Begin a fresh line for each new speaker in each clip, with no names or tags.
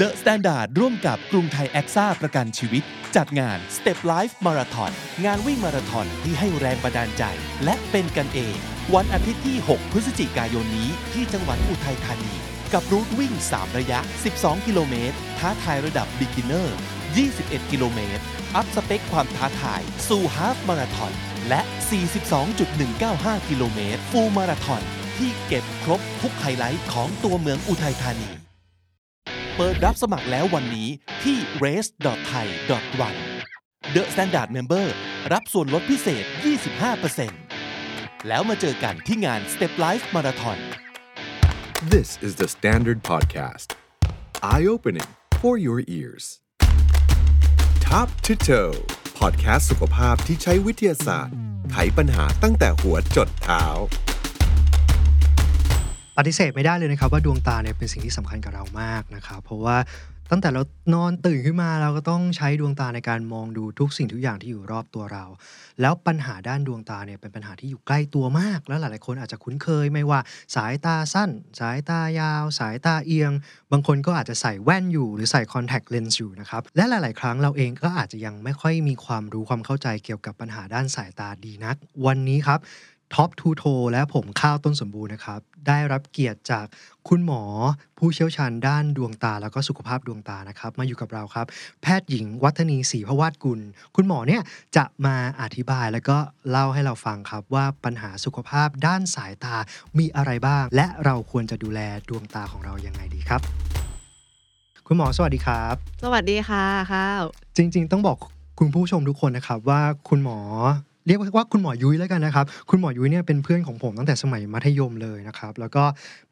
The Standard ร่วมกับกรุงไทยแอคซ่าประกันชีวิต จัดงาน Step Life Marathon งานวิ่งมาราธอนที่ให้แรงบันดาลใจ และเป็นกันเอง วันอาทิตย์ที่ 6 พฤศจิกายนนี้ที่จังหวัดอุทัยธานี กับรูทวิ่ง 3 ระยะ 12 กิโลเมตร ท้าทายระดับ Beginner 21 กิโลเมตร อัพสเปคความท้าทาย สู่ฮาฟมาราธอน และ 42.195 กิโลเมตร ฟูลมาราธอนที่เก็บครบทุกไฮไลท์ของตัวเมืองอุทัยธานี เปิดรับสมัครแล้ววันนี้ที่ race.thai.one The Standard Member รับส่วนลดพิเศษ 25%แล้วมาเจอกันที่งาน Step Life Marathon
This is the Standard Podcast. Eye opening for your ears. Top to toe podcast สุขภาพที่ใช้วิทยาศาสตร์ ไขปัญหาตั้งแต่หัวจดเท้า
ปฏิเสธไม่ได้เลยนะครับว่าดวงตาเนี่ยเป็นสิ่งที่สำคัญกับเรามากนะครับเพราะว่าตั้งแต่เรานอนตื่นขึ้นมาเราก็ต้องใช้ดวงตาในการมองดูทุกสิ่งทุกอย่างที่อยู่รอบตัวเรา แล้วปัญหาด้านดวงตาเนี่ยเป็นปัญหาที่อยู่ใกล้ตัวมาก แล้วหลาย ๆ คนอาจจะคุ้นเคยไม่ว่า สายตาสั้น สายตายาว สายตาเอียง บางคนก็อาจจะใส่แว่นอยู่ หรือใส่คอนแทคเลนส์อยู่นะครับและหลาย ๆ ครั้งเราเองก็อาจจะยังไม่ค่อยมีความรู้ความเข้าใจเกี่ยวกับปัญหาด้านสายตาดีนัก วันนี้ครับ ท็อปทูโทและผมข้าวต้นสมบูรณ์นะครับ ได้รับเกียรติจากคุณหมอผู้เชี่ยวชาญด้านดวงตา แล้วก็สุขภาพดวงตานะครับ มาอยู่กับเราครับ แพทย์หญิงวัฒนีศรีพวาดกุล คุณหมอเนี่ยจะมาอธิบายแล้วก็เล่าให้เราฟังครับว่าปัญหาสุขภาพด้านสายตามีอะไรบ้าง และเราควรจะดูแลดวงตาของเรายังไงดีครับ คุณหมอสวัสดีครับ
สวัสดีค่ะข้าว
จริง ๆ ต้องบอกคุณผู้ชมทุกคนนะครับว่าคุณหมอ เรียกว่าคุณหมอยุ้ยแล้วกันนะครับ คุณหมอยุ้ยเนี่ยเป็นเพื่อนของผมตั้งแต่สมัยมัธยมเลยนะครับ แล้วก็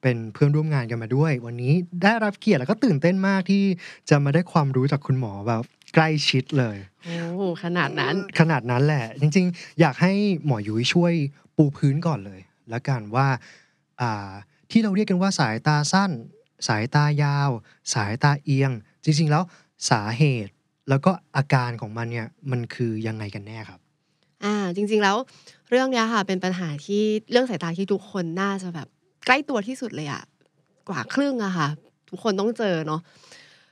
เป็นเพื่อนร่วมงานกันมาด้วย วันนี้ได้รับเกียรติแล้วก็ตื่นเต้นมากที่จะมาได้ความรู้จากคุณหมอแบบใกล้ชิดเลย
โอ้ขนาดนั้น
ขนาดนั้นแหละ จริง ๆ อยากให้หมอยุ้ยช่วยปูพื้นก่อนเลย แล้วกันว่าอ่าที่เราเรียกกันว่าสายตาสั้น สายตายาว สายตาเอียง จริง ๆ แล้วสาเหตุแล้วก็อาการของมันเนี่ยมันคือยังไงกันแน่ครับ
อ่าจริง ๆแล้วเรื่องเนี้ยค่ะ เป็นปัญหาที่เรื่องสายตาที่ทุกคนน่าจะแบบใกล้ตัวที่สุดเลยอะกว่าครึ่งอะค่ะ ทุกคนต้องเจอเนาะ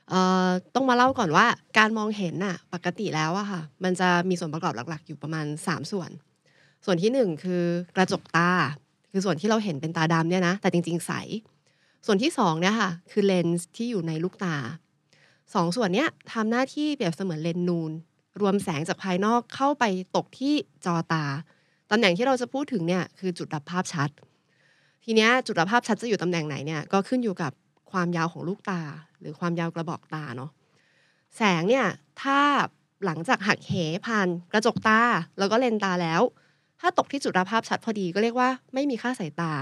เอ่อต้องมาเล่าก่อนว่าการมองเห็นน่ะปกติแล้วอะค่ะ มันจะมีส่วนประกอบหลัก ๆ อยู่ประมาณ 3 ส่วน ส่วนที่หนึ่งคือกระจกตา คือส่วนที่เราเห็นเป็นตาดำเนี่ยนะแต่จริง ๆ ใส ส่วนที่สองเนี่ยค่ะคือเลนส์ที่อยู่ในลูกตาสองส่วนเนี้ยทำหน้าที่เปรียบเสมือนเลนส์นูน รวมแสงจากภายนอกเข้าไปตกที่จอตา ตำแหน่งที่เราจะพูดถึงเนี่ยคือจุดรับภาพชัด ทีเนี้ยจุดรับภาพชัดจะอยู่ตำแหน่งไหนเนี่ยก็ขึ้นอยู่กับความยาวของลูกตา หรือความยาวกระบอกตาเนาะแสงเนี่ยถ้าหลังจากหักเหผ่านกระจกตาแล้วก็เลนตาแล้ว ถ้าตกที่จุดรับภาพชัดพอดีก็เรียกว่าไม่มีค่าสายตา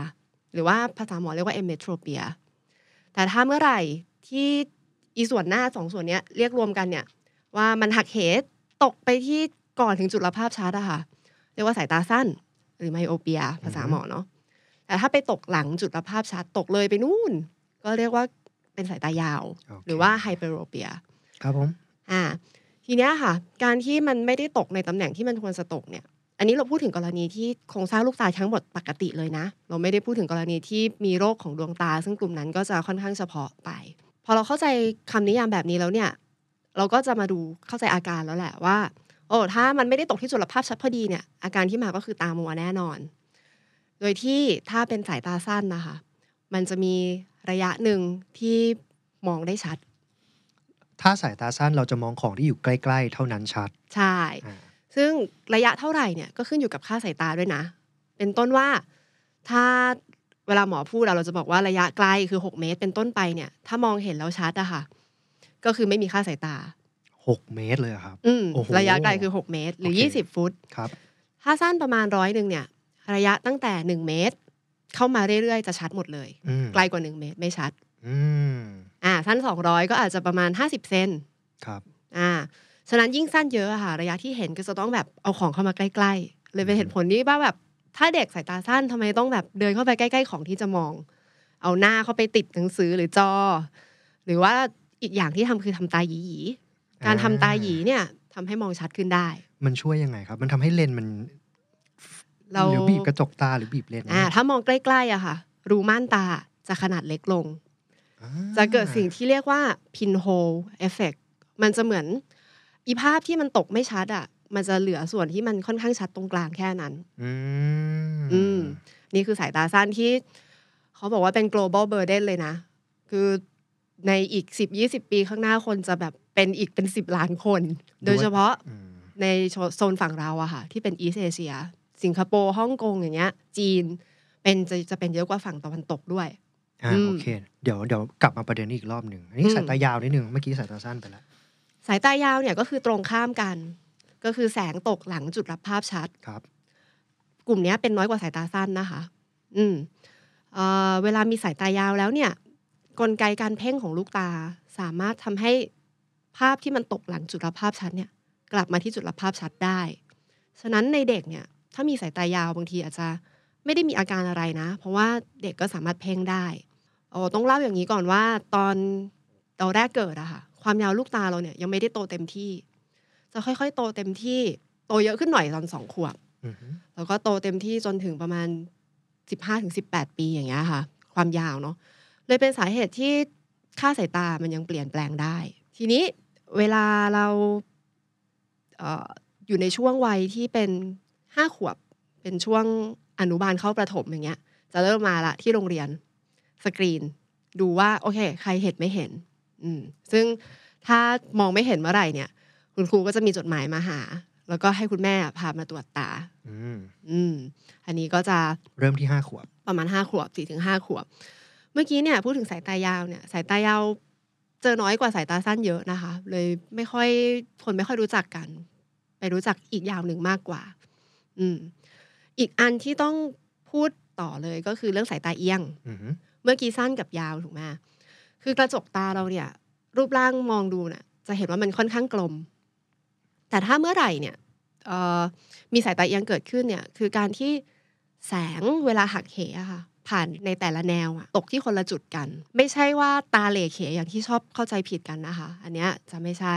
หรือว่าภาษาหมอเรียกว่าเอเมโทรเปียแต่ถ้าเมื่อไหร่ที่อีส่วนหน้าสองส่วนเนี้ยเรียกรวมกันเนี่ยว่ามันหักเห ตกไปที่ก่อนถึงจุดรับภาพชัดอะค่ะ เรียกว่าสายตาสั้น หรือไมโอเปีย ภาษาหมอเนาะแต่ถ้าไปตกหลังจุดรับภาพชัดตกเลยไปนู่น ก็เรียกว่าเป็นสายตายาว
โอเค
หรือว่าไฮเปอโรเปีย
ครับผม
อ่า ทีเนี้ยค่ะ การที่มันไม่ได้ตกในตำแหน่งที่มันควรจะตกเนี่ย อันนี้เราพูดถึงกรณีที่โครงสร้างลูกตาทั้งหมดปกติเลยนะ เราไม่ได้พูดถึงกรณีที่มีโรคของดวงตา ซึ่งกลุ่มนั้นก็จะค่อนข้างเฉพาะไป พอเราเข้าใจคำนิยามแบบนี้แล้วเนี่ย เราก็จะมาดูเข้าใจอาการแล้วแหละว่า โอ้ถ้ามันไม่ได้ตกที่จุลภาพชัดพอดีเนี่ย อาการที่มาก็คือตามัวแน่นอน โดยที่ถ้าเป็นสายตาสั้นนะคะ มันจะมีระยะหนึ่งที่มองได้ชัด
ถ้าสายตาสั้นเราจะมองของที่อยู่ใกล้ ๆ เท่านั้นชัด
ใช่
อ่า
ซึ่งระยะเท่าไหร่เนี่ยก็ขึ้นอยู่กับค่าสายตาด้วยนะ เป็นต้นว่าถ้าเวลาหมอพูดอะเราจะบอกว่าระยะไกลคือ 6 เมตร เป็นต้นไปเนี่ย ถ้ามองเห็นแล้วชัดอะค่ะ ก็คือไม่มีค่าสายตา
6 เมตรเลยเหรอครับ
อืม
โอ้โห
ระยะไกลคือ 6 เมตร หรือ
โอเค
20 ฟุต
ครับ
ถ้าสั้นประมาณร้อยหนึ่งเนี่ย ระยะตั้งแต่ 1 เมตร เข้ามาเรื่อยๆ จะชัดหมดเลย
อืม
ไกลกว่า 1 เมตรไม่ชัด
อืม
อ่าสั้น 200 ก็อาจจะประมาณ 50 เซน
ครับ
อ่าฉะนั้นยิ่งสั้นเยอะอะค่ะ ระยะที่เห็นก็จะต้องแบบเอาของเข้ามาใกล้ ๆ เลยเป็นเหตุผลที่ว่าแบบถ้าเด็กสายตาสั้นทำไมต้องแบบเดินเข้าไปใกล้ ๆ ของที่จะมอง เอาหน้าเข้าไปติดหนังสือหรือจอ หรือว่า อีกอย่างที่ทำคือทำตาหยีๆการทำตาหยีเนี่ยทำให้มองชัดขึ้นได้
มันช่วยยังไงครับ มันทำให้เลนส์มัน
เรา
หรือบีบกระจกตาหรือบีบเลนส์
อ่าถ้ามองใกล้ๆอะค่ะ รูม่านตาจะขนาดเล็กลง
อ่า
จะเกิดสิ่งที่เรียกว่า pinhole effect มันจะเหมือน อีภาพที่มันตกไม่ชัดอะมันจะเหลือส่วนที่มันค่อนข้างชัดตรงกลางแค่นั้น
อืม
อืม นี่คือสายตาสั้นที่ เขาบอกว่าเป็น global burden เลยนะ คือ ในอีก 10-20 ปีข้างหน้าคนจะแบบเป็นอีกเป็น 10 ล้านคน โดยเฉพาะ
อืม
ในโซนฝั่งเราอะค่ะ ที่เป็นอีสเอเชีย สิงคโปร์ฮ่องกงอย่างเงี้ย จีนเป็นจะจะเป็นเยอะกว่าฝั่งตะวันตกด้วย
อ่า
อืม
โอเค เดี๋ยวเดี๋ยวกลับมาประเด็นนี้อีกรอบหนึ่งอันนี้
อืม
สายตายาวนิดนึงเมื่อกี้สายตาสั้นไปแล้ว
สายตายาวเนี่ยก็คือตรงข้ามกัน ก็คือแสงตกหลังจุดรับภาพชัด
ครับ
กลุ่มเนี้ยเป็นน้อยกว่าสายตาสั้นนะคะ อืมเอ่อเวลามีสายตายาวแล้วเนี่ย กลไกการเพ่งของลูกตา สามารถทำให้ภาพที่มันตกหลังจุดรับภาพชัดเนี่ย กลับมาที่จุดรับภาพชัดได้ ฉะนั้นในเด็กเนี่ยถ้ามีสายตายาวบางทีอาจจะไม่ได้มีอาการอะไรนะ เพราะว่าเด็กก็สามารถเพ่งได้โอ้ต้องเล่าอย่างนี้ก่อนว่าตอนตอนแรกเกิดอะค่ะความยาวลูกตาเราเนี่ยยังไม่ได้โตเต็มที่ จะค่อยๆ โตเต็มที่โตเยอะขึ้นหน่อยตอนสองขวบ
อือฮึ
แล้วก็โตเต็มที่จนถึงประมาณ15-18ปีอย่างเงี้ยค่ะ ความยาวเนาะ เลยเป็นสาเหตุที่ค่าสายตามันยังเปลี่ยนแปลงได้ ทีนี้เวลาเราเอ่ออยู่ในช่วงวัยที่เป็นห้าขวบ เป็นช่วงอนุบาลเข้าประถมอย่างเงี้ย จะเริ่มมาละที่โรงเรียนสกรีน ดูว่าโอเค ใครเห็นไม่เห็น อืมซึ่งถ้ามองไม่เห็นเมื่อไหร่เนี่ย คุณครูก็จะมีจดหมายมาหา แล้วก็ให้คุณแม่พามาตรวจตา
อืม
อืมอันนี้ก็จะ
เริ่มที่ห้าขวบ
ประมาณห้าขวบสี่ถึงห้าขวบ เมื่อกี้เนี่ยพูดถึงสายตายาวเนี่ยสายตายาวเจอน้อยกว่าสายตาสั้นเยอะนะคะ เลยไม่ค่อยคนไม่ค่อยรู้จักกัน ไปรู้จักอีกยาวหนึ่งมากกว่า อืม อีกอันที่ต้องพูดต่อเลยก็คือเรื่องสายตาเอียง
อือฮึ
เมื่อกี้สั้นกับยาวถูกไหมคือกระจกตาเราเนี่ย รูปร่างมองดูเนี่ยจะเห็นว่ามันค่อนข้างกลม แต่ถ้าเมื่อไหร่เนี่ยเอ่อมีสายตาเอียงเกิดขึ้นเนี่ย คือการที่แสงเวลาหักเหอะค่ะ ผ่านในแต่ละแนวอะตกที่คนละจุดกัน ไม่ใช่ว่าตาเหล่เขอย่างที่ชอบเข้าใจผิดกันนะคะ อันเนี้ยจะไม่ใช่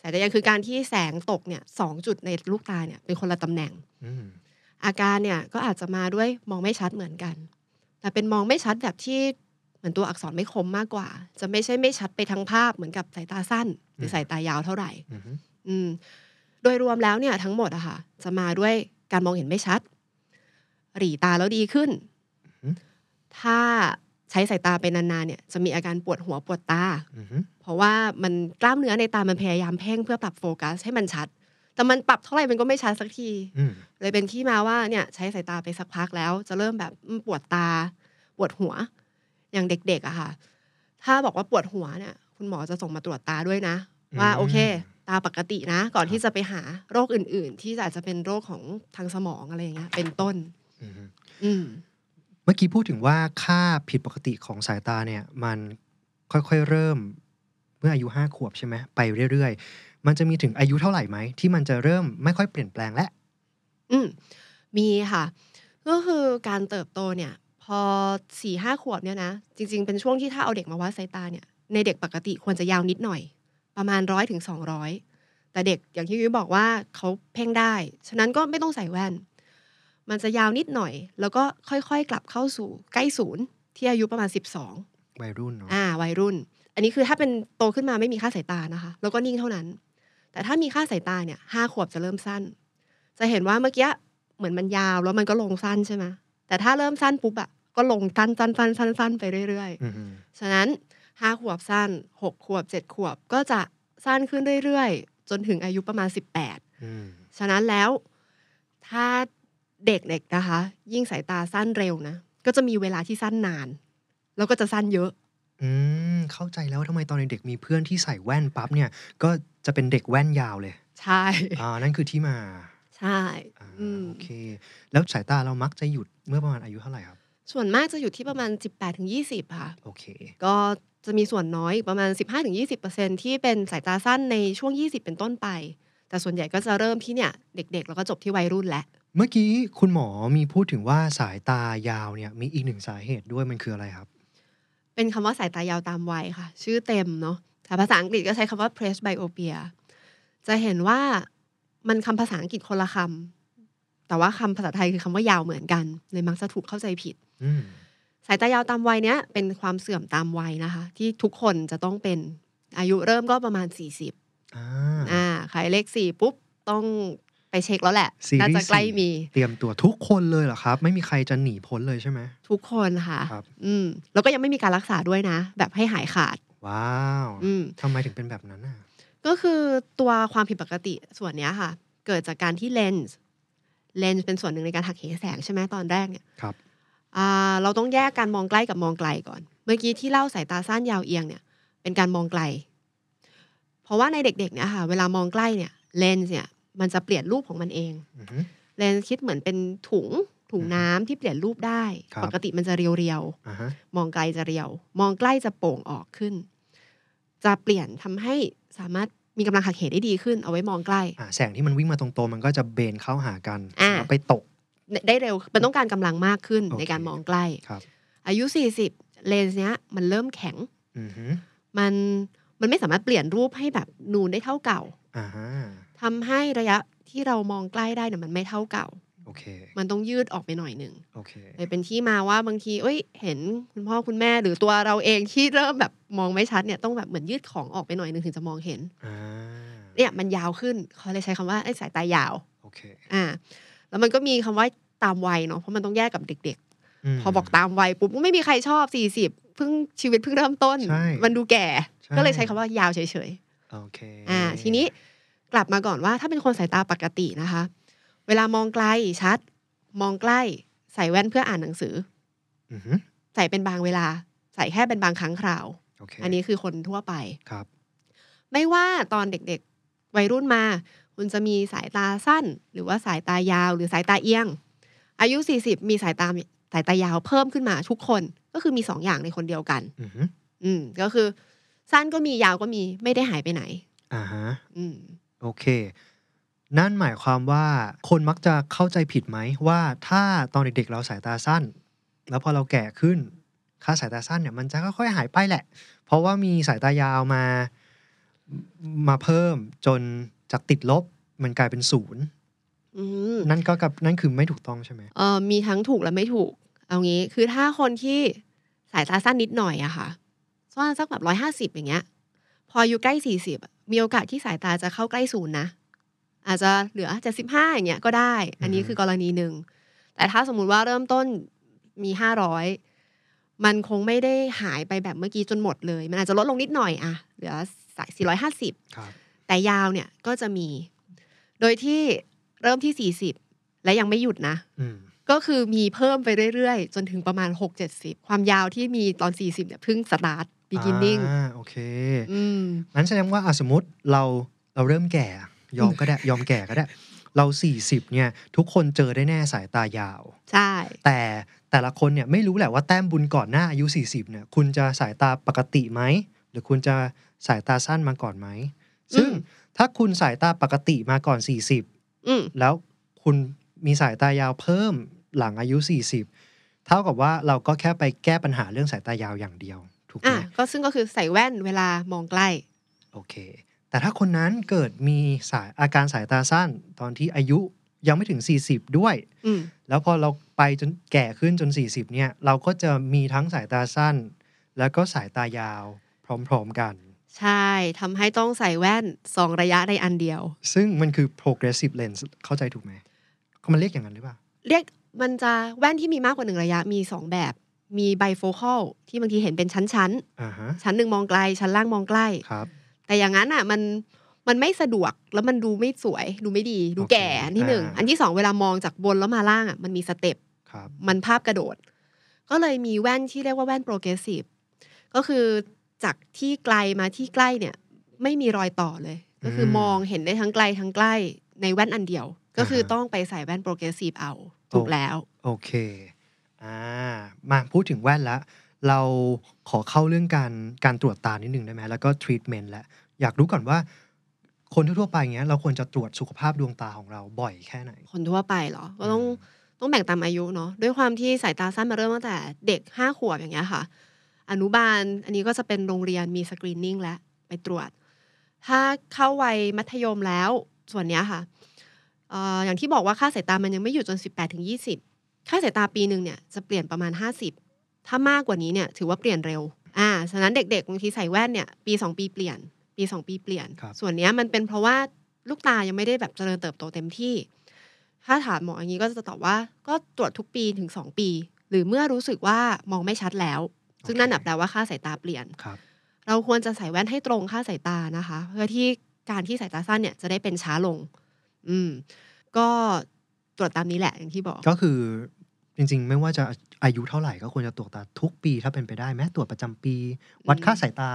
สายตาเอียงคือการที่แสงตกเนี่ยสองจุดในลูกตาเนี่ยเป็นคนละตำแหน่ง
อืม
อาการเนี่ยก็อาจจะมาด้วยมองไม่ชัดเหมือนกัน แต่เป็นมองไม่ชัดแบบที่เหมือนตัวอักษรไม่คมมากกว่า จะไม่ใช่ไม่ชัดไปทั้งภาพเหมือนกับสายตาสั้น หรือสายตายาวเท่าไหร่
อือฮึ
อืมโดยรวมแล้วเนี่ยทั้งหมดอะค่ะจะมาด้วยการมองเห็นไม่ชัด หรีตาแล้วดีขึ้น ถ้าใช้สายตาไปนานๆเนี่ยจะมีอาการปวดหัวปวดตา
อือฮึ
เพราะว่ามันกล้ามเนื้อในตามันพยายามเพ่งเพื่อปรับโฟกัสให้มันชัด แต่มันปรับเท่าไหร่มันก็ไม่ชัดสักที
อืม
เลยเป็นที่มาว่าเนี่ยใช้สายตาไปสักพักแล้ว จะเริ่มแบบอืมปวดตา ปวดหัว อย่างเด็กๆอะค่ะ ถ้าบอกว่าปวดหัวเนี่ย คุณหมอจะส่งมาตรวจตาด้วยนะ ว่าโอเค ตาปกตินะ ก่อนที่จะไปหาโรคอื่น ๆ ที่อาจจะเป็นโรคของทางสมองอะไรอย่างเงี้ยเป็นต้น
อือฮึ
อืม
เมื่อกี้พูดถึงว่าค่าผิดปกติของสายตาเนี่ยมันค่อยๆเริ่มเมื่ออายุห้าขวบใช่ไหมไปเรื่อยๆ มันจะมีถึงอายุเท่าไหร่ไหมที่มันจะเริ่มไม่ค่อยเปลี่ยนแปลงและ
อืมมีค่ะ ก็คือการเติบโตเนี่ย พอสี่ห้าขวบเนี่ยนะจริง ๆ เป็นช่วงที่ถ้าเอาเด็กมาวัดสายตาเนี่ยในเด็กปกติควรจะยาวนิดหน่อย ประมาณร้อยถึงสองร้อยแต่เด็กอย่างที่ยุ้ยบอกว่าเขาเพ่งได้ ฉะนั้นก็ไม่ต้องใส่แว่น มันจะยาวนิดหน่อย แล้วก็ค่อยๆ กลับเข้าสู่ใกล้ศูนย์ที่อายุประมาณสิบสอง
วัยรุ่นเนาะ
อ่าวัยรุ่น อันนี้คือถ้าเป็นโตขึ้นมาไม่มีค่าสายตานะคะ แล้วก็นิ่งเท่านั้น แต่ถ้ามีค่าสายตาเนี่ยห้าขวบจะเริ่มสั้น จะเห็นว่าเมื่อกี้เหมือนมันยาวแล้วมันก็ลงสั้นใช่ไหมแต่ถ้าเริ่มสั้นปุ๊บอะก็ลงสั้นสั้นสั้นสั้นสั้นไปเรื่อย
อือฮึ
ๆฉะนั้นห้าขวบสั้นหกขวบเจ็ดขวบก็จะสั้นขึ้นเรื่อยๆ จนถึงอายุประมาณสิบแปด
อืม
ฉะนั้นแล้วถ้า เด็กๆนะคะ ยิ่งสายตาสั้นเร็วนะก็จะมีเวลาที่สั้นนาน แล้วก็จะสั้นเยอะ
อืมเข้าใจแล้วทำไมตอนเด็กๆมีเพื่อนที่ใส่แว่นปั๊บเนี่ย ก็จะเป็นเด็กแว่นยาวเลย
ใช่
อ่านั่นคือที่มา
ใช่
อ่า
อืม
โอเค แล้วสายตาเรามักจะหยุดเมื่อประมาณอายุเท่าไหร่ครับ
ส่วนมากจะอยู่ที่ประมาณ 18-20ถึง20ค่ะ
โอเค
ก็จะมีส่วนน้อยอีกประมาณ 15-20%ที่เป็นสายตาสั้นในช่วง 20 เป็นต้นไป แต่ส่วนใหญ่ก็จะเริ่มที่เนี่ยเด็ก ๆ แล้วก็จบที่วัยรุ่นแหละ
เมื่อกี้คุณหมอมีพูดถึงว่าสายตายาวเนี่ยมีอีกหนึ่งสาเหตุด้วยมันคืออะไรครับ
เป็นคำว่าสายตายาวตามวัยค่ะ ชื่อเต็มเนาะแต่ภาษาอังกฤษก็ใช้คำว่า presbyopia จะเห็นว่ามันคำภาษาอังกฤษคนละคำแต่ว่าคำภาษาไทยคือคำว่ายาวเหมือนกันเลยมักจะถูกเข้าใจผิด
อืม
สายตายาวตามวัยเนี้ยเป็นความเสื่อมตามวัยนะคะ ที่ทุกคนจะต้องเป็นอายุเริ่มก็ประมาณ40
อ่า
อ่าใครเลขสี่ปุ๊บต้อง ไปเช็คแล้วแหละ
ซีรีส์
น่าจะใกล้
สี่
มี
เตรียมตัวทุกคนเลยเหรอครับ ไม่มีใครจะหนีพ้นเลยใช่ไหม
ทุกคนค่ะ
ครับ
อืมแล้วก็ยังไม่มีการรักษาด้วยนะ แบบให้หายขาด
ว้าว
อืม
ทำไมถึงเป็นแบบนั้นอะ
ก็คือตัวความผิดปกติส่วนเนี้ยค่ะ เกิดจากการที่เลนส์เลนส์เป็นส่วนหนึ่งในการหักเหแสงใช่ไหมตอนแรกเนี่ย
ครับ
อ่าเราต้องแยกการมองใกล้กับมองไกลก่อน เมื่อกี้ที่เล่าสายตาสั้นยาวเอียงเนี่ย เป็นการมองไกล เพราะว่าในเด็กๆเนี่ยค่ะ เวลามองใกล้เนี่ยเลนส์เนี่ย มันจะเปลี่ยนรูปของมันเอง
อือฮึ
เลนส์คิดเหมือนเป็นถุงถุงน้ำที่เปลี่ยนรูปได้
ครับ
ปกติมันจะเรียว
อ่าฮะ
ๆมองไกลจะเรียว มองใกล้จะโป่งออกขึ้น จะเปลี่ยนทำให้สามารถมีกำลังหักเหได้ดีขึ้น เอาไว้มองใกล้
อ่าแสงที่มันวิ่งมาตรงๆ มันก็จะเบนเข้าหากัน
อ่า
แล้วไปตก
ได้เร็ว มันต้องการกำลังมากขึ้น
โอเค
ในการมองใกล้
ครับ
อายุ 40 เลนส์เนี้ย มันเริ่มแข็ง
อือฮึ
มันมันไม่สามารถเปลี่ยนรูปให้แบบนูนได้เท่าเก่า
อ่าฮะ
ทำให้ระยะที่เรามองใกล้ได้เนี่ยมันไม่เท่าเก่า
โอเค
มันต้องยืดออกไปหน่อยหนึ่ง
โอเค
เลยเป็นที่มาว่าบางทีเอ้ย เห็นคุณพ่อคุณแม่หรือตัวเราเองที่เริ่มแบบมองไม่ชัดเนี่ยต้องแบบเหมือนยืดของออกไปหน่อยหนึ่งถึงจะมองเห็น
อ่า
เนี่ยมันยาวขึ้นเขาเลยใช้คำว่าไอ้สายตายาว
โอเค
อ่า แล้วมันก็มีคำว่าตามวัยเนาะเพราะมันต้องแยกกับเด็ก
ม
ๆพอบอกตามวัยปุ๊บก็ไม่มีใครชอบสี่สิบเพิ่งชีวิตเพิ่งเริ่มต้น
ใช่
มันดูแก่
ใช่
ก็เลยใช้คำว่ายาวเฉยๆ
โอเค
อ่าทีนี้ กลับมาก่อนว่าถ้าเป็นคนสายตาปกตินะคะ เวลามองไกลชัด มองใกล้ ใส่แว่นเพื่ออ่านหนังสือ
อือฮึ
ใส่เป็นบางเวลา ใส่แค่เป็นบางครั้งคราว
โอเค
อันนี้คือคนทั่วไป
ครับ
ไม่ว่าตอนเด็กๆวัยรุ่นมา คุณจะมีสายตาสั้น หรือว่าสายตายาว หรือสายตาเอียง อายุ 40 มีสายตาสายตายาวเพิ่มขึ้นมาทุกคนก็คือมีสองอย่างในคนเดียวกัน
อือฮึ
อืมก็คือ สั้นก็มียาวก็มีไม่ได้หายไปไหน
อ่าฮะ
อืม
โอเค นั่นหมายความว่าคนมักจะเข้าใจผิดไหมว่าถ้าตอนเด็กๆเราสายตาสั้น แล้วพอเราแก่ขึ้น ค่าสายตาสั้นเนี่ยมันจะค่อยๆหายไปแหละ เพราะว่ามีสายตายาวมามาเพิ่มจนจากติดลบมันกลายเป็นศูนย์
อืม
นั่นก็กับนั่นคือไม่ถูกต้องใช่ไหม
เออมีทั้งถูกและไม่ถูก เอางี้คือถ้าคนที่สายตาสั้นนิดหน่อยอะค่ะสั้นสักแบบร้อยห้าสิบอย่างเงี้ย พออายู่ใกล้สี่สิบ มีโอกาสที่สายตาจะเข้าใกล้ศูนย์นะ อาจจะเหลือเจ็ดสิบห้าอย่างเงี้ยก็ได้ อันนี้
อือฮึ
คือกรณีหนึ่ง แต่ถ้าสมมุติว่าเริ่มต้นมีห้าร้อยมันคงไม่ได้หายไปแบบเมื่อกี้จนหมดเลย มันอาจจะลดลงนิดหน่อยอะเหลือสี่ร้อยห้าสิบ
ครับ
แต่ยาวเนี่ยก็จะมี โดยที่เริ่มที่40และยังไม่หยุดนะ
อืม
ก็คือมีเพิ่มไปเรื่อยๆ จนถึงประมาณ6-70ความยาวที่มีตอน40เนี่ยเพิ่งสตาร์ท beginning
อ่าโอเค
อืม
งั้นแสดงว่าอะสมมติเราเราเริ่มแก่ยอมก็ได้ยอมแก่ก็ได้ เรา 40เนี่ยทุกคนเจอได้แน่สายตายาว
ใช่
แต่แต่ละคนเนี่ยไม่รู้แหละว่าแต้มบุญก่อนหน้าอายุ 40เนี่ยคุณจะสายตาปกติไหม หรือคุณจะสายตาสั้นมาก่อนไหม ซึ่งถ้าคุณสายตาปกติมาก่อน 40
อืม
แล้วคุณมีสายตายาวเพิ่มหลังอายุ 40 เท่ากับว่าเราก็แค่ไปแก้ปัญหาเรื่องสายตายาวอย่างเดียว ถูกไหม
อะก็ซึ่งก็คือใส่แว่นเวลามองใกล้
โอเค แต่ถ้าคนนั้นเกิดมีสายอาการสายตาสั้นตอนที่อายุยังไม่ถึง 40 ด้วย
อืม
แล้วพอเราไปจนแก่ขึ้นจน 40 เนี่ย เราก็จะมีทั้งสายตาสั้น แล้วก็สายตายาวพร้อมๆกัน
ใช่ทำให้ต้องใส่แว่นสองระยะในอันเดียว
ซึ่งมันคือ progressive lens เข้าใจถูกไหมเขามันเรียกอย่างนั้นหรือเปล่า
เรียกมันจะแว่นที่มีมากกว่าหนึ่งระยะมีสองแบบ มีไบโฟคอลที่บางทีเห็นเป็นชั้น
อ่าฮะ
ๆชั้นหนึ่งมองไกล ชั้นล่างมองใกล้
ครับ
แต่อย่างนั้นอะมันมันไม่สะดวกแล้วมันดูไม่สวย ดูไม่ดี ดูแก่
โอเค
อันที่หนึ่ง
อ่า
อันที่สองเวลามองจากบนแล้วมาล่างอะมันมี step
ครับ
มันภาพกระโดด ก็เลยมีแว่นที่เรียกว่าแว่น progressive ก็คือจากที่ไกลมาที่ใกล้เนี่ย ไม่มีรอยต่อเลย ก็คือมองเห็นได้ทั้งไกลทั้งใกล้ในแว่นอันเดียว ก็คือต้องไปใส่แว่น progressive เอาถูกแล้ว
โอเค อ่ามาพูดถึงแว่นแล้วเราขอเข้าเรื่องการการตรวจตานิดนึงได้ไหมแล้วก็ทรีทเมนต์แล้วอยากรู้ก่อนว่า คนทั่วๆไปเงี้ยเราควรจะตรวจสุขภาพดวงตาของเราบ่อยแค่ไหน
คนทั่วไปเหรอ ก็ต้องต้องแบ่งตามอายุเนาะด้วยความที่สายตาสั้นมาเริ่มตั้งแต่เด็กห้าขวบอย่างเงี้ยค่ะ อนุบาลอันนี้ก็จะเป็นโรงเรียนมีสกรีนนิ่งแล้วไปตรวจ ถ้าเข้าวัยมัธยมแล้วส่วนเนี้ยค่ะเอ่ออย่างที่บอกว่าค่าสายตามันยังไม่อยู่จน 18ถึง20 ค่าสายตาปีหนึ่งเนี่ยจะเปลี่ยนประมาณ 50 ถ้ามากกว่านี้เนี่ยถือว่าเปลี่ยนเร็ว อ่า ฉะนั้นเด็กๆบางทีใส่แว่นเนี่ยปีสองปีเปลี่ยน ปีสองปีเปลี่ยน
ครับ
ส่วนเนี้ยมันเป็นเพราะว่าลูกตายังไม่ได้แบบเจริญเติบโตเต็มที่ ถ้าถามหมออย่างนี้ก็จะตอบว่าก็ตรวจทุกปีถึงสองปี หรือเมื่อรู้สึกว่ามองไม่ชัดแล้วซึ่งนั่นนะแปลว่าค่าสายตาเปลี่ยน
ครับ
เราควรจะใส่แว่นให้ตรงค่าสายตานะคะ เพื่อที่การที่สายตาสั้นเนี่ยจะได้เป็นช้าลง อืม ก็ ตรวจตามนี้แหละอย่างที่บอก
ก็คือจริง ๆ ไม่ว่าจะอายุเท่าไหร่ก็ควรจะตรวจตาทุกปีถ้าเป็นไปได้ไหมตรวจประจำปี วัดค่าสายตา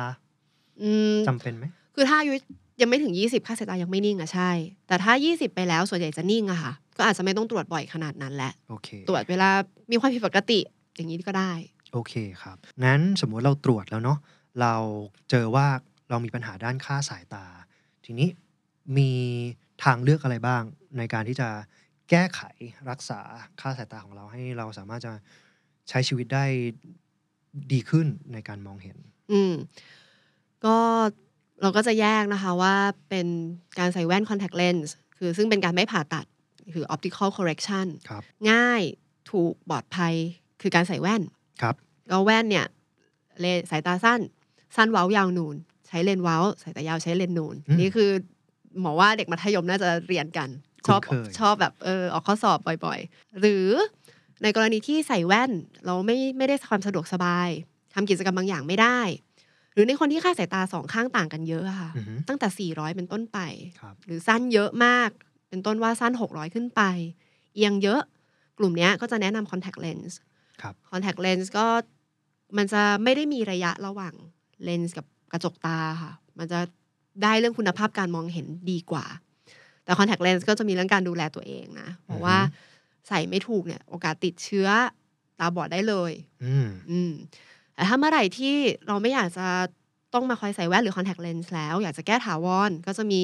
อืม
จำเป็นไหม
คือถ้าอายุยังไม่ถึง 20 ค่าสายตายังไม่นิ่งอะใช่ แต่ถ้า 20 ไปแล้วส่วนใหญ่จะนิ่งอะค่ะ ก็อาจจะไม่ต้องตรวจบ่อยขนาดนั้นแหละ
โอเค
ตรวจเวลามีความผิดปกติอย่างนี้ก็ได้
โอเคครับ งั้นสมมุติเราตรวจแล้วเนาะ เราเจอว่าเรามีปัญหาด้านค่าสายตา ทีนี้มีทางเลือกอะไรบ้างในการที่จะ แก้ไขรักษาค่าสายตาของเราให้เราสามารถจะใช้ชีวิตได้ดีขึ้นในการมองเห็น
อืมก็เราก็จะแยกนะคะว่าเป็นการใส่แว่น contact lens คือซึ่งเป็นการไม่ผ่าตัดคือ optical correction
ครับ
ง่ายถูกปลอดภัยคือการใส่แว่น
ครับ
ก็แว่นเนี่ยเลนสายตาสั้น สั้นเว้ายาวนูน ใช้เลนส์เว้า สายตายาวใช้เลนส์นูน
อืม
นี่คือหมอว่าเด็กมัธยมน่าจะเรียนกัน ชอบ
คุ้นเคย
ชอบแบบเออออกข้อสอบบ่อยๆ หรือในกรณีที่ใส่แว่นเราไม่ไม่ได้ความสะดวกสบายทำกิจกรรมบางอย่างไม่ได้ หรือในคนที่ค่าสายตาสองข้างต่างกันเยอะอะค่ะ
อือฮึ
ตั้งแต่ 400 เป็นต้นไป
ครับ
หรือสั้นเยอะมาก เป็นต้นว่าสั้น 600 ขึ้นไป เอียงเยอะกลุ่มเนี้ยก็จะแนะนำ contact lens
ครับ
contact lens ก็มันจะไม่ได้มีระยะระหว่างเลนส์กับกระจกตาค่ะ มันจะได้เรื่องคุณภาพการมองเห็นดีกว่า แต่ contact lens ก็จะมีเรื่องการดูแลตัวเองนะเพราะว่าใส่ไม่ถูกเนี่ย โอกาสติดเชื้อตาบอดได้เลย
อืม
อืมแต่ถ้าเมื่อไหร่ที่เราไม่อยากจะต้องมาคอยใส่แว่นหรือ contact lens แล้ว อยากจะแก้ถาวรก็จะมี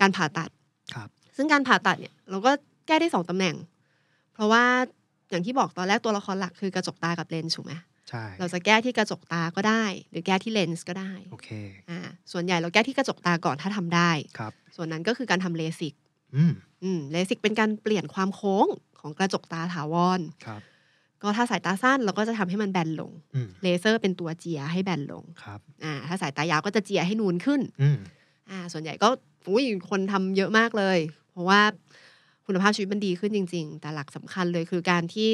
การผ่าตัด
ครับ
ซึ่งการผ่าตัดเนี่ย เราก็แก้ได้สองตำแหน่ง เพราะว่าอย่างที่บอกตอนแรกตัวละครหลักคือกระจกตากับเลนส์ถูกไหม
ใช่
เราจะแก้ที่กระจกตาก็ได้ หรือแก้ที่เลนส์ก็ได้
โอเค
อ่า ส่วนใหญ่เราแก้ที่กระจกตาก่อนถ้าทำได้
ครับ
ส่วนนั้นก็คือการทำเลสิก
อืม
อืม เลสิกเป็นการเปลี่ยนความโค้งของกระจกตาถาวร
ครับ
ก็ถ้าสายตาสั้นเราก็จะทำให้มันแบนลง
อืม
เลเซอร์เป็นตัวเจียให้แบนลง
ครับ
อ่าถ้าสายตายาวก็จะเจียให้นูนขึ้น
อืม
อ่า ส่วนใหญ่ก็อุ้ยคนทำเยอะมากเลย เพราะว่าคุณภาพชีวิตมันดีขึ้นจริง ๆ แต่หลักสำคัญเลยคือการที่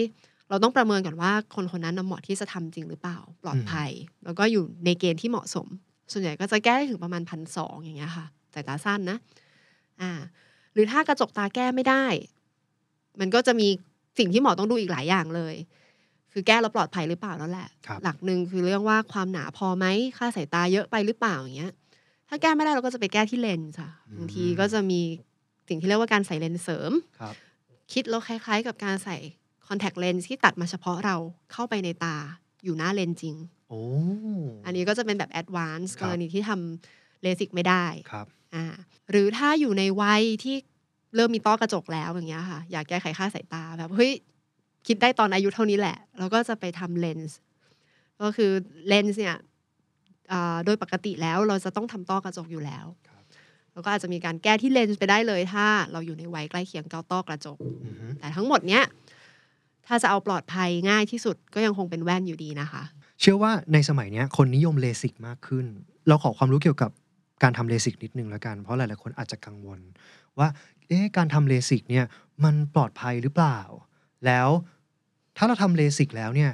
เราต้องประเมินก่อนว่าคนคนนั้นน่ะเหมาะที่จะทำจริงหรือเปล่า ปลอดภัย แล้วก็อยู่ในเกณฑ์ที่เหมาะสม ส่วนใหญ่ก็จะแก้ได้ถึงประมาณพันสองอย่างเงี้ยค่ะสายตาสั้นนะ อ่า หรือถ้ากระจกตาแก้ไม่ได้ มันก็จะมีสิ่งที่หมอต้องดูอีกหลายอย่างเลย คือแก้แล้วปลอดภัยหรือเปล่านั่นแหละ
ครับ
หลักหนึ่งคือเรื่องว่าความหนาพอไหมค่าสายตาเยอะไปหรือเปล่าอย่างเงี้ย ถ้าแก้ไม่ได้เราก็จะไปแก้ที่เลนส์ค่ะ
อืม
บางทีก็จะมีสิ่งที่เรียกว่าการใส่เลนส์เสริม
ครับ
คิดแล้วคล้าย ๆ กับการใส่คอนแทคเลนส์ที่ตัดมาเฉพาะเราเข้าไปในตาอยู่หน้าเลนส์จริง
โอ้
อันนี้ก็จะเป็นแบบ advance
ครับก
รณีที่ำ เลสิกไม่ได้
ครับ
อ่าหรือถ้าอยู่ในวัยที่เริ่มมีต้อกระจกแล้วอย่างเงี้ยค่ะ อยากแก้ไขค่าสายตาแบบเฮ้ยคิดได้ตอนอายุเท่านี้แหละ แล้วก็จะไปทำเลนส์ก็คือเลนส์เนี่ยอ่าโดยปกติแล้วเราจะต้องทำต้อกระจกอยู่แล้ว
ครับ
แล้วก็อาจจะมีการแก้ที่เลนส์ไปได้เลย ถ้าเราอยู่ในวัยใกล้เคียงเกาต้อกระจก
อือฮึ
แต่ทั้งหมดเนี้ยถ้าจะเอาปลอดภัยง่ายที่สุดก็ยังคงเป็นแว่นอยู่ดีนะคะ
เชื่อว่าในสมัยเนี้ยคนนิยมเลสิกมากขึ้น เราขอความรู้เกี่ยวกับ การทำเลสิกนิดนึงแล้วกัน เพราะหลายๆคนอาจจะกังวล ว่าเอ๊ะการทำเลสิกเนี่ยมันปลอดภัยหรือเปล่า แล้วถ้าเราทำเลสิกแล้วเนี่ย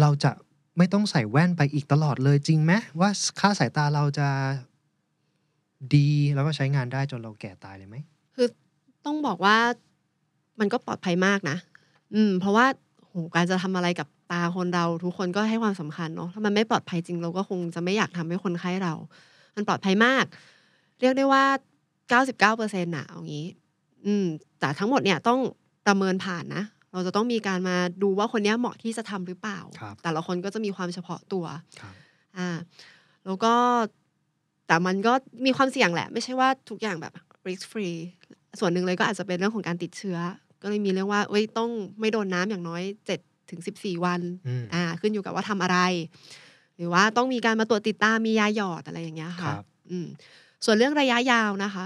เราจะไม่ต้องใส่แว่นไปอีกตลอดเลยจริงไหมว่าค่าสายตาเราจะดีแล้วก็ใช้งานได้จนเราแก่ตายเลยไหม
คือต้องบอกว่ามันก็ปลอดภัยมากนะ อืม เพราะว่าโหการจะทำอะไรกับตาคนเราทุกคนก็ให้ความสำคัญเนาะถ้ามันไม่ปลอดภัยจริงเราก็คงจะไม่อยากทำให้คนไข้เรา มันปลอดภัยมาก เรียกได้ว่า 99เปอร์เซ็นต์ะเอางี้ อืม แต่ทั้งหมดเนี่ยต้องประเมินผ่านนะ เราจะต้องมีการมาดูว่าคนเนี้ยเหมาะที่จะทำหรือเปล่า
ครับ
แต่ละคนก็จะมีความเฉพาะตัว
ครับ
อ่า แล้วก็แต่มันก็มีความเสี่ยงแหละ ไม่ใช่ว่าทุกอย่างแบบ risk free ส่วนหนึ่งเลยก็อาจจะเป็นเรื่องของการติดเชื้อ ก็เลยมีเรื่องว่าเอ้ยต้องไม่โดนน้ำอย่างน้อย7ถึง14วัน
อืม
อ่า ขึ้นอยู่กับว่าทำอะไร หรือว่าต้องมีการมาตรวจติดตามมียาหยอดอะไรอย่างเงี้ย
ค่ะ
ค
รับ
อืมส่วนเรื่องระยะยาวนะคะ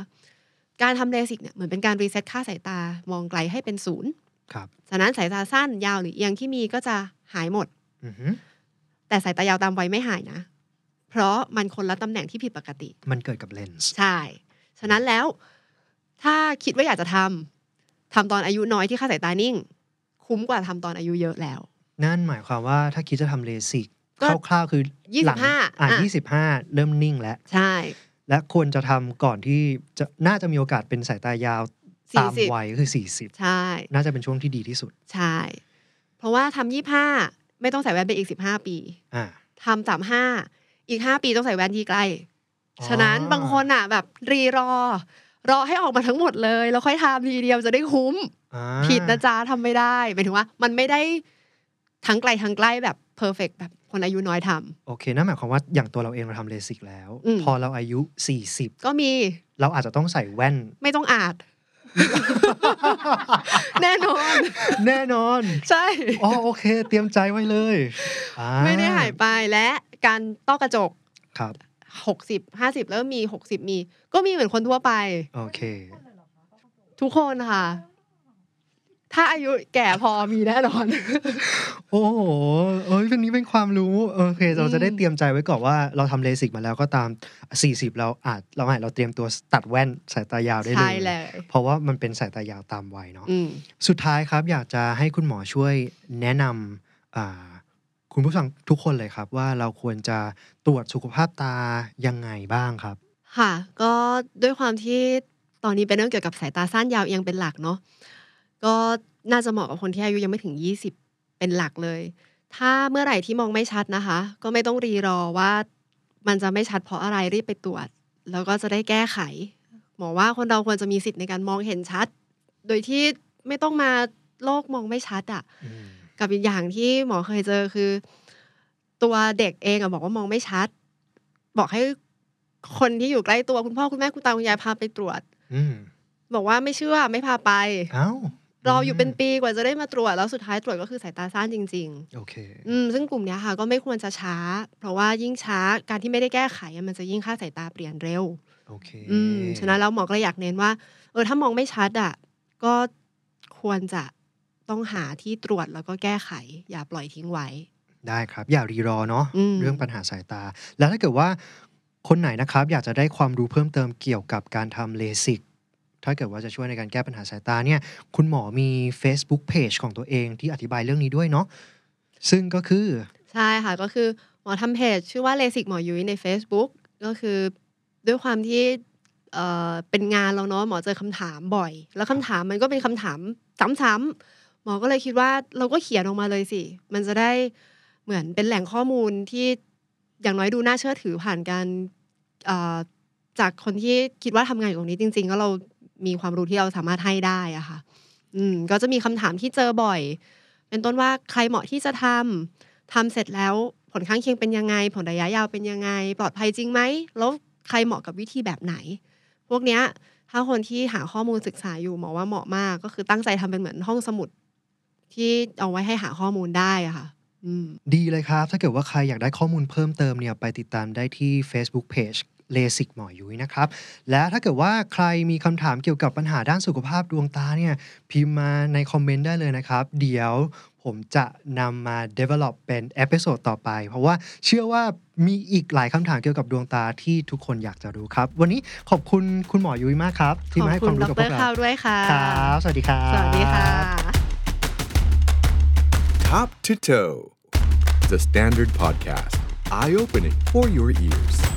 การทำเลสิกเนี่ยเหมือนเป็นการ reset ค่าสายตามองไกลให้เป็นศูนย์
ครับ
ฉะนั้นสายตาสั้นยาวหรือเอียงที่มีก็จะหายหมด
อือฮึ
แต่สายตายาวตามวัยไม่หายนะ เพราะมันคนละตำแหน่งที่ผิดปกติ
มันเกิดกับเลนส์
ใช่ ฉะนั้นแล้ว ถ้าคิดว่าอยากจะทำทำตอนอายุน้อยที่ค่าสายตานิ่ง คุ้มกว่าทำตอนอายุเยอะแล้ว
นั่นหมายความว่าถ้าคิดจะทำเลสิก
ก็
คร่าวๆคือ
25
หลังอะ
อะ
ยี่สิบห้าเริ่มนิ่งแล้ว
ใช่
และควรจะทำก่อนที่จะน่าจะมีโอกาสเป็นสายตายาวตาม
40
วัยก็คือ40
ใช่
น่าจะเป็นช่วงที่ดีที่สุด
ใช่ เพราะว่าทำยี่ห้าไม่ต้องใส่แว่นไปอีกสิบห้าปี
อ่า
ทำสามห้าอีกห้าปีต้องใส่แว่นที่ใกล้
อ๋อ
ฉะนั้นบางคนอะ แบบรีรอ รอให้ออกมาทั้งหมดเลย แล้วค่อยทำทีเดียวจะได้คุ้ม
อ่า
ผิดนะจ๊ะทำไม่ได้หมายถึงว่า มันไม่ได้ทั้งไกลทั้งใกล้แบบเพอร์เฟกแบบ คนอายุน้อยทำ
โอเคนั่นหมายความว่าอย่างตัวเราเองเราทำเลสิกแล้ว
อืม
พอเราอายุ 40
ก็มี
เราอาจจะต้องใส่แว่น
ไม่ต้องอาจ แน่นอน
แน่นอน
ใช่
อ๋อโอเค เตรียมใจไว้เลยอ่า
ไม่ได้หายไปและการต้อกระจก
ครับ
หกสิบห้าสิบเริ่มมีหกสิบมี ก็มีเหมือนคนทั่วไป
โอเค
ทุกคนค่ะ ถ้าอายุแก่พอมีแน่นอน
โอ้โหเอ้ยเป็นนี้เป็นความรู้โอเค เราจะได้
อืม
เตรียมใจไว้ก่อนว่าเราทำเลสิกมาแล้วก็ตาม 40 เราอาจเราอาจเราเตรียมตัวตัดแว่นสายตายาวได้เล
ใช่
ย
เลย
เพราะว่ามันเป็นสายตายาวตามวัยเนาะ
อืม
สุดท้ายครับอยากจะให้คุณหมอช่วยแนะนำอ่าคุณผู้ฟังทุกคนเลยครับ ว่าเราควรจะตรวจสุขภาพตายังไงบ้างครับ
ค่ะ ก็ด้วยความที่ตอนนี้เป็นเรื่องเกี่ยวกับสายตาสั้นยาวเอียงเป็นหลักเนาะ ก็น่าจะเหมาะกับคนที่อายุยังไม่ถึง 20 เป็นหลักเลย ถ้าเมื่อไหร่ที่มองไม่ชัดนะคะ ก็ไม่ต้องรีรอว่ามันจะไม่ชัดเพราะอะไรรีบไปตรวจ แล้วก็จะได้แก้ไข หมอว่าคนเราควรจะมีสิทธิ์ในการมองเห็นชัด โดยที่ไม่ต้องมาโลกมองไม่ชัดอะกับอีกอย่างที่หมอเคยเจอคือ ตัวเด็กเองอะบอกว่ามองไม่ชัด บอกให้คนที่อยู่ใกล้ตัวคุณพ่อคุณแม่คุณตาคุณยายพาไปตรวจ
อืม
บอกว่าไม่เชื่อไม่พาไป
เอ้า ร
ออยู่เป็นปีกว่าจะได้มาตรวจแล้วสุดท้ายตรวจก็คือสายตาสั้นจริง
โอเค
ๆอืมซึ่งกลุ่มเนี้ยค่ะก็ไม่ควรจะช้า เพราะว่ายิ่งช้าการที่ไม่ได้แก้ไขอะมันจะยิ่งค่าสายตาเปลี่ยนเร็ว
โอเค
อืมฉะนั้นแล้วหมอก็เลยอยากเน้นว่า เออถ้ามองไม่ชัดอะก็ควรจะต้องหาที่ตรวจแล้วก็แก้ไข อย่าปล่อยทิ้งไว้
ได้ครับ อย่ารีรอเนาะ
อืม
เรื่องปัญหาสายตา แล้วถ้าเกิดว่าคนไหนนะครับ อยากจะได้ความรู้เพิ่มเติมเกี่ยวกับการทำเลสิก ถ้าเกิดว่าจะช่วยในการแก้ปัญหาสายตาเนี่ยคุณหมอมี Facebook Page ของตัวเองที่อธิบายเรื่องนี้ด้วยเนาะซึ่งก็คือ
ใช่ค่ะ ก็คือหมอทำเพจชื่อว่าเลสิกหมอยุ้ยใน Facebook ก็คือด้วยความที่เอ่อเป็นงานเราเนาะหมอเจอคำถามบ่อย แล้วคำถามมันก็เป็นคำถามซ้ำๆหมอก็เลยคิดว่าเราก็เขียนออกมาเลยสิ มันจะได้เหมือนเป็นแหล่งข้อมูลที่อย่างน้อยดูน่าเชื่อถือผ่านการจากคนที่คิดว่าทำงานอยู่ตรงนี้จริง ๆ ก็เรา มีความรู้ที่เราสามารถให้ได้อะค่ะ อืมก็จะมีคำถามที่เจอบ่อย เป็นต้นว่าใครเหมาะที่จะทำทำเสร็จแล้วผลข้างเคียงเป็นยังไง ผลระยะยาวเป็นยังไง ปลอดภัยจริงไหมแล้วใครเหมาะกับวิธีแบบไหน พวกเนี้ยถ้าคนที่หาข้อมูลศึกษาอยู่หมอว่าเหมาะมาก ก็คือตั้งใจทำเป็นเหมือนห้องสมุด ที่เอาไว้ให้หาข้อมูลได้อะค่ะอืม
ดีเลยครับ ถ้าเกิดว่าใครอยากได้ข้อมูลเพิ่มเติมเนี่ย ไปติดตามได้ที่ Facebook Page เลสิกหมอยุ้ยนะครับ และถ้าเกิดว่าใครมีคำถามเกี่ยวกับปัญหาด้านสุขภาพดวงตาเนี่ยพิมพ์มาในคอมเมนต์ได้เลยนะครับ เดี๋ยวผมจะนำมา develop เป็น episode ต่อไป เพราะว่าเชื่อว่ามีอีกหลายคำถามเกี่ยวกับดวงตาที่ทุกคนอยากจะรู้ครับ วันนี้ขอบคุณคุณหมอยุ้ยมากครับ ที่
ขอบ
มาให้ค
คุ
วาม
ณด
รู้กับพว
ร
กเรา
ข้าวด้วยค่ะ
ครับสวัสดีครับ
สวัสดีค่ะ
Top to toe, the standard podcast, eye opening for your ears.